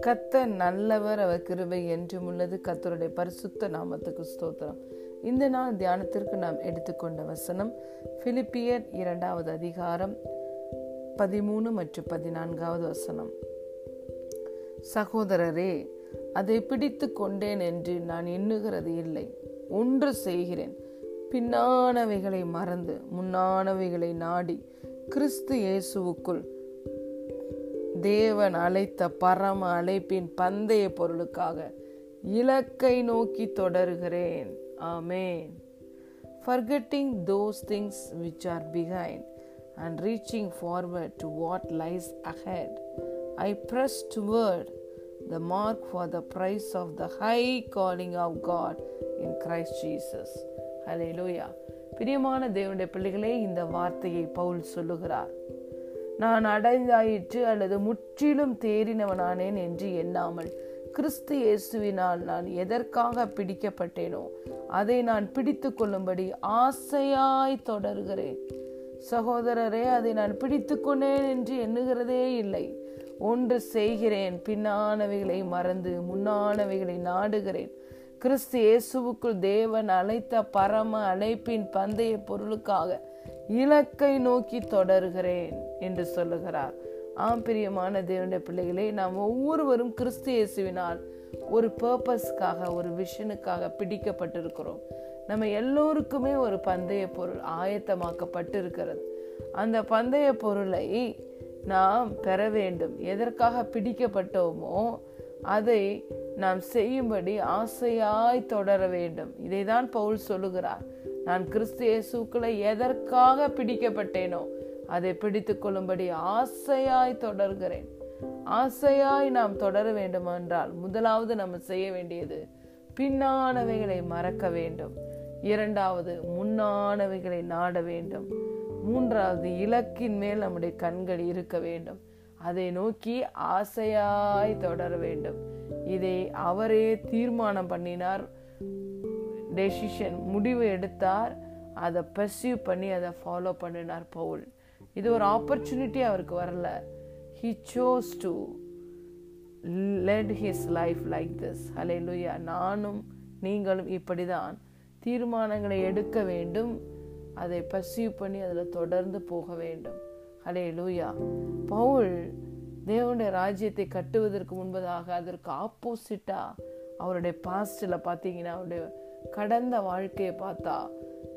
கத்த நல்லவர் அவர் கிருவை என்றும் உள்ளது. கத்தருடைய பரிசுத்த நாமத்துக்கு ஸ்தோத்திரம். இந்த நாள் தியானத்திற்கு நாம் எடுத்துக்கொண்ட வசனம் பிலிப்பியர் இரண்டாவது அதிகாரம் பதிமூணு மற்றும் பதினான்காவது வசனம். சகோதரரே அதை பிடித்து கொண்டேன் என்று நான் எண்ணுகிறது இல்லை. ஒன்று செய்கிறேன். பின்னானவைகளை மறந்து முன்னானவைகளை நாடி கிறிஸ்து இயேசுவுக்குள் தேவன் அழைத்த பரம அழைப்பின் பந்தய பொருளுக்காக இலக்கை நோக்கி தொடர்கிறேன் ஆமேன் forgetting those things which are behind and reaching forward to what lies ahead, I press toward the mark for the price of the high calling of God in Christ Jesus. Hallelujah. பிரியமான தேவனுடைய பிள்ளைகளே இந்த வார்த்தையை பவுல் சொல்லுகிறார். நான் அடைந்தாயிற்று அல்லது முற்றிலும் தேறினவனானேன் என்று எண்ணாமல் கிறிஸ்து இயேசுவினால் நான் எதற்காக பிடிக்கப்பட்டேனோ அதை நான் பிடித்து கொள்ளும்படி ஆசையாய் தொடர்கிறேன். சகோதரரே அதை நான் பிடித்து கொண்டேன் என்று எண்ணுகிறதே இல்லை. ஒன்று செய்கிறேன் பின்னானவைகளை மறந்து முன்னானவைகளை நாடுகிறேன். கிறிஸ்து இயேசுவுக்குள் தேவன் அழைத்த பரம அழைப்பின் பந்தய பொருளுக்காக இலக்கை நோக்கி தொடர்கிறேன் என்று சொல்லுகிறார். ஆம் பிரியமான தேவனுடைய பிள்ளைகளே நாம் ஒவ்வொருவரும் கிறிஸ்து இயேசுவினால் ஒரு பர்பஸ்க்காக ஒரு விஷனுக்காக பிடிக்கப்பட்டிருக்கிறோம். நம்ம எல்லோருக்குமே ஒரு பந்தய பொருள் ஆயத்தமாக்கப்பட்டு இருக்கிறது அந்த பந்தய பொருளை நாம் பெற வேண்டும். எதற்காக பிடிக்கப்பட்டோமோ அதை நாம் செய்யும்படி ஆசையாய் தொடர வேண்டும். இதைதான் பவுல் சொல்லுகிறார். நான் கிறிஸ்து இயேசுக்களை எதற்காக பிடிக்கப்பட்டேனோ அதை பிடித்து கொள்ளும்படி ஆசையாய் தொடர்கிறேன். ஆசையாய் நாம் தொடர வேண்டுமென்றால் முதலாவது நம்ம செய்ய வேண்டியது பின்னானவைகளை மறக்க வேண்டும். இரண்டாவது முன்னானவைகளை நாட வேண்டும். மூன்றாவது இலக்கின் மேல் நம்முடைய கண்கள் இருக்க வேண்டும். அதை நோக்கி ஆசையாய் தொடர வேண்டும். இதை அவரே தீர்மானம் பண்ணினார். டெசிஷன் முடிவு எடுத்தார். அதை பர்சியூ பண்ணி அதை ஃபாலோ பண்ணினார் பவுல். இது ஒரு ஆப்பர்ச்சுனிட்டி அவருக்கு வரல. He chose to led his life like this hallelujah நானும் நீங்களும் இப்படி தான் தீர்மானங்களை எடுக்க வேண்டும். அதை பர்சியூ பண்ணி அதில் தொடர்ந்து போக வேண்டும். ஹலே லூயா பவுல் தேவனுடைய ராஜ்யத்தை கட்டுவதற்கு முன்பதாக அதற்கு ஆப்போசிட்டா அவருடைய பாஸ்டில் பார்த்தீங்கன்னா அவருடைய கடந்த வாழ்க்கையை பார்த்தா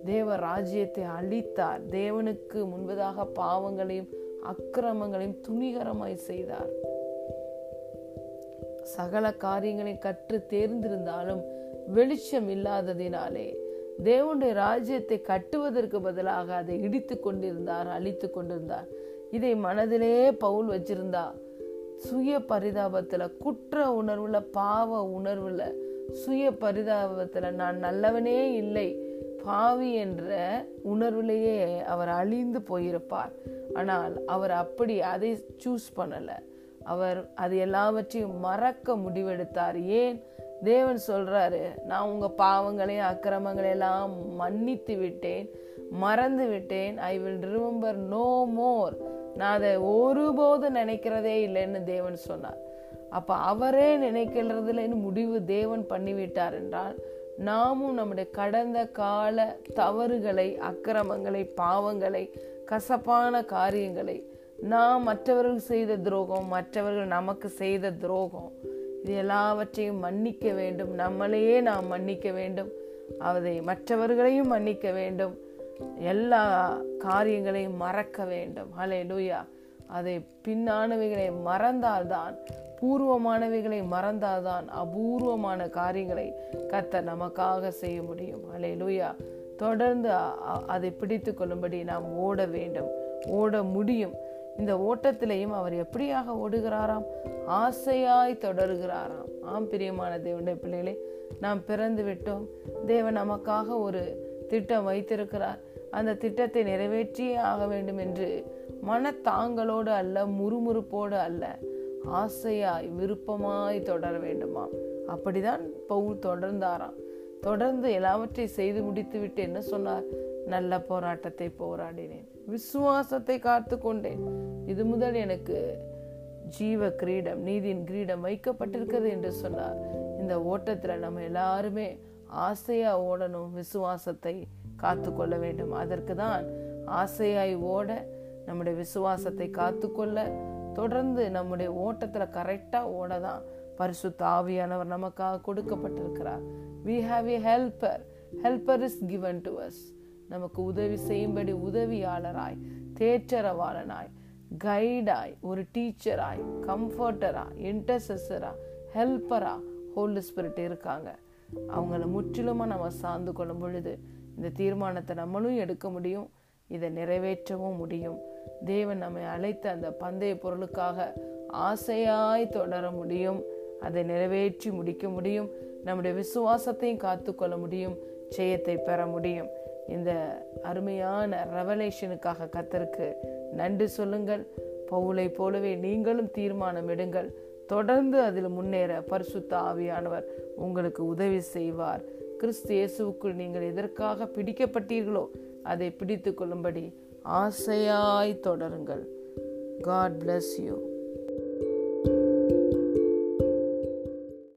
தேவ ராஜ்யத்தை அழித்தார். தேவனுக்கு முன்பதாக பாவங்களையும் அக்கிரமங்களையும் துணிகரமாய் செய்தார். சகல காரியங்களை கற்று தேர்ந்திருந்தாலும் வெளிச்சம் இல்லாததினாலே தேவனுடைய ராஜ்யத்தை கட்டுவதற்கு பதிலாக அதை இடித்து கொண்டிருந்தார் அழித்து கொண்டிருந்தார். இதை மனதிலே பவுல் வச்சிருந்தா. சுய பரிதாபத்துல குற்ற உணர்வுல பாவ உணர்வுல சுய பரிதாபத்துல நான் நல்லவனே இல்லை. பாவி என்ற உணர்விலேயே அவர் அழிந்து போயிருப்பார். ஆனால் அவர் அப்படி அதை சூஸ் பண்ணல. அவர் அது எல்லாவற்றையும் மறக்க முடிவெடுத்தார். ஏன்? தேவன் சொல்றாரு நான் உங்க பாவங்களையும் அக்கிரமங்களையெல்லாம் மன்னித்து விட்டேன். மறந்து விட்டேன். I will remember no more நான் அதை ஒருபோதும் நினைக்கிறதே இல்லைன்னு தேவன் சொன்னார். அப்போ அவரே நினைக்கிறதுலன்னு முடிவு தேவன் பண்ணிவிட்டார் என்றால் நாமும் நம்முடைய கடந்த கால தவறுகளை அக்கிரமங்களை பாவங்களை கசப்பான காரியங்களை நாம் மற்றவர்கள் செய்த துரோகம் மற்றவர்கள் நமக்கு செய்த துரோகம் இது எல்லாவற்றையும் மன்னிக்க வேண்டும். நம்மளையே நாம் மன்னிக்க வேண்டும். அதை மற்றவர்களையும் மன்னிக்க வேண்டும். எல்லா காரியங்களையும் மறக்க வேண்டும். ஹலே லூயா அதை பின்னானவைகளை மறந்தால்தான் பூர்வமானவைகளை மறந்தால்தான் அபூர்வமான காரியங்களை கத்த நமக்காக செய்ய முடியும். அலே லூயா தொடர்ந்து அதை பிடித்து கொள்ளும்படி நாம் ஓட வேண்டும். ஓட முடியும். இந்த ஓட்டத்திலையும் அவர் எப்படியாக ஓடுகிறாராம்? ஆசையாய் தொடர்கிறாராம். ஆம் பிரியமான தேவனுடைய பிள்ளைகளே நாம் பிறந்து விட்டோம். தேவன் நமக்காக ஒரு திட்டம் வைத்திருக்கிறார். அந்த திட்டத்தை நிறைவேற்றியே ஆக வேண்டும் என்று மனத்தாங்களோடு அல்ல முறுமுறுப்போடு அல்ல ஆசையாய் விருப்பமாய் தொடர வேண்டுமா? அப்படிதான் பவுல் தொடர்ந்தாராம். தொடர்ந்து எல்லாவற்றையும் செய்து முடித்துவிட்டு என்ன சொன்னார்? நல்ல போராட்டத்தை போராடினேன். விசுவாசத்தை காத்து கொண்டேன். இது முதல் எனக்கு ஜீவ கிரீடம் நீதியின் கிரீடம் வைக்கப்பட்டிருக்கிறது என்று சொன்னார். இந்த ஓட்டத்தில் நம்ம எல்லாருமே ஆசையாக ஓடணும் விசுவாசத்தை காத்து கொள்ள வேண்டும். அதற்கு தான் ஆசையாய் ஓட நம்முடைய விசுவாசத்தை காத்துக்கொள்ள தொடர்ந்து நம்முடைய ஓட்டத்தில் கரெக்டாக ஓட தான் பரிசு தாவியானவர் நமக்காக கொடுக்கப்பட்டிருக்கிறார். We have a helper helper is given to us நமக்கு உதவி செய்யும்படி உதவியாளராய் தேற்றரவாளனாய் கைடாய் ஒரு டீச்சராய் கம்ஃபர்டரா இன்டர்செசரா ஹெல்ப்பரா ஹோல்டு ஸ்பிரிட் இருக்காங்க. அவங்கள முற்றிலுமா நம்ம சார்ந்து கொள்ளும் பொழுது இந்த தீர்மானத்தை நம்மளும் எடுக்க முடியும் இதை நிறைவேற்றவும் முடியும். தேவன் நம்மை அழைத்த அந்த பந்தய பொருளுக்காக ஆசையாய் தொடர முடியும். அதை நிறைவேற்றி முடிக்க முடியும். நம்முடைய விசுவாசத்தையும் காத்துக்கொள்ள முடியும். ஜெயத்தை பெற முடியும். இந்த அருமையான ரெவலேஷனுக்காக கத்தருக்கு நன்றி சொல்லுங்கள். பவுலை போலவே நீங்களும் தீர்மானம் எடுங்கள். தொடர்ந்து அதில் முன்னேற பரிசுத்த ஆவியானவர் உங்களுக்கு உதவி செய்வார். கிறிஸ்து இயேசுவுக்குள் நீங்கள் எதற்காக பிடிக்கப்பட்டீர்களோ அதை பிடித்து கொள்ளும்படி ஆசையாய் தொடருங்கள். God bless you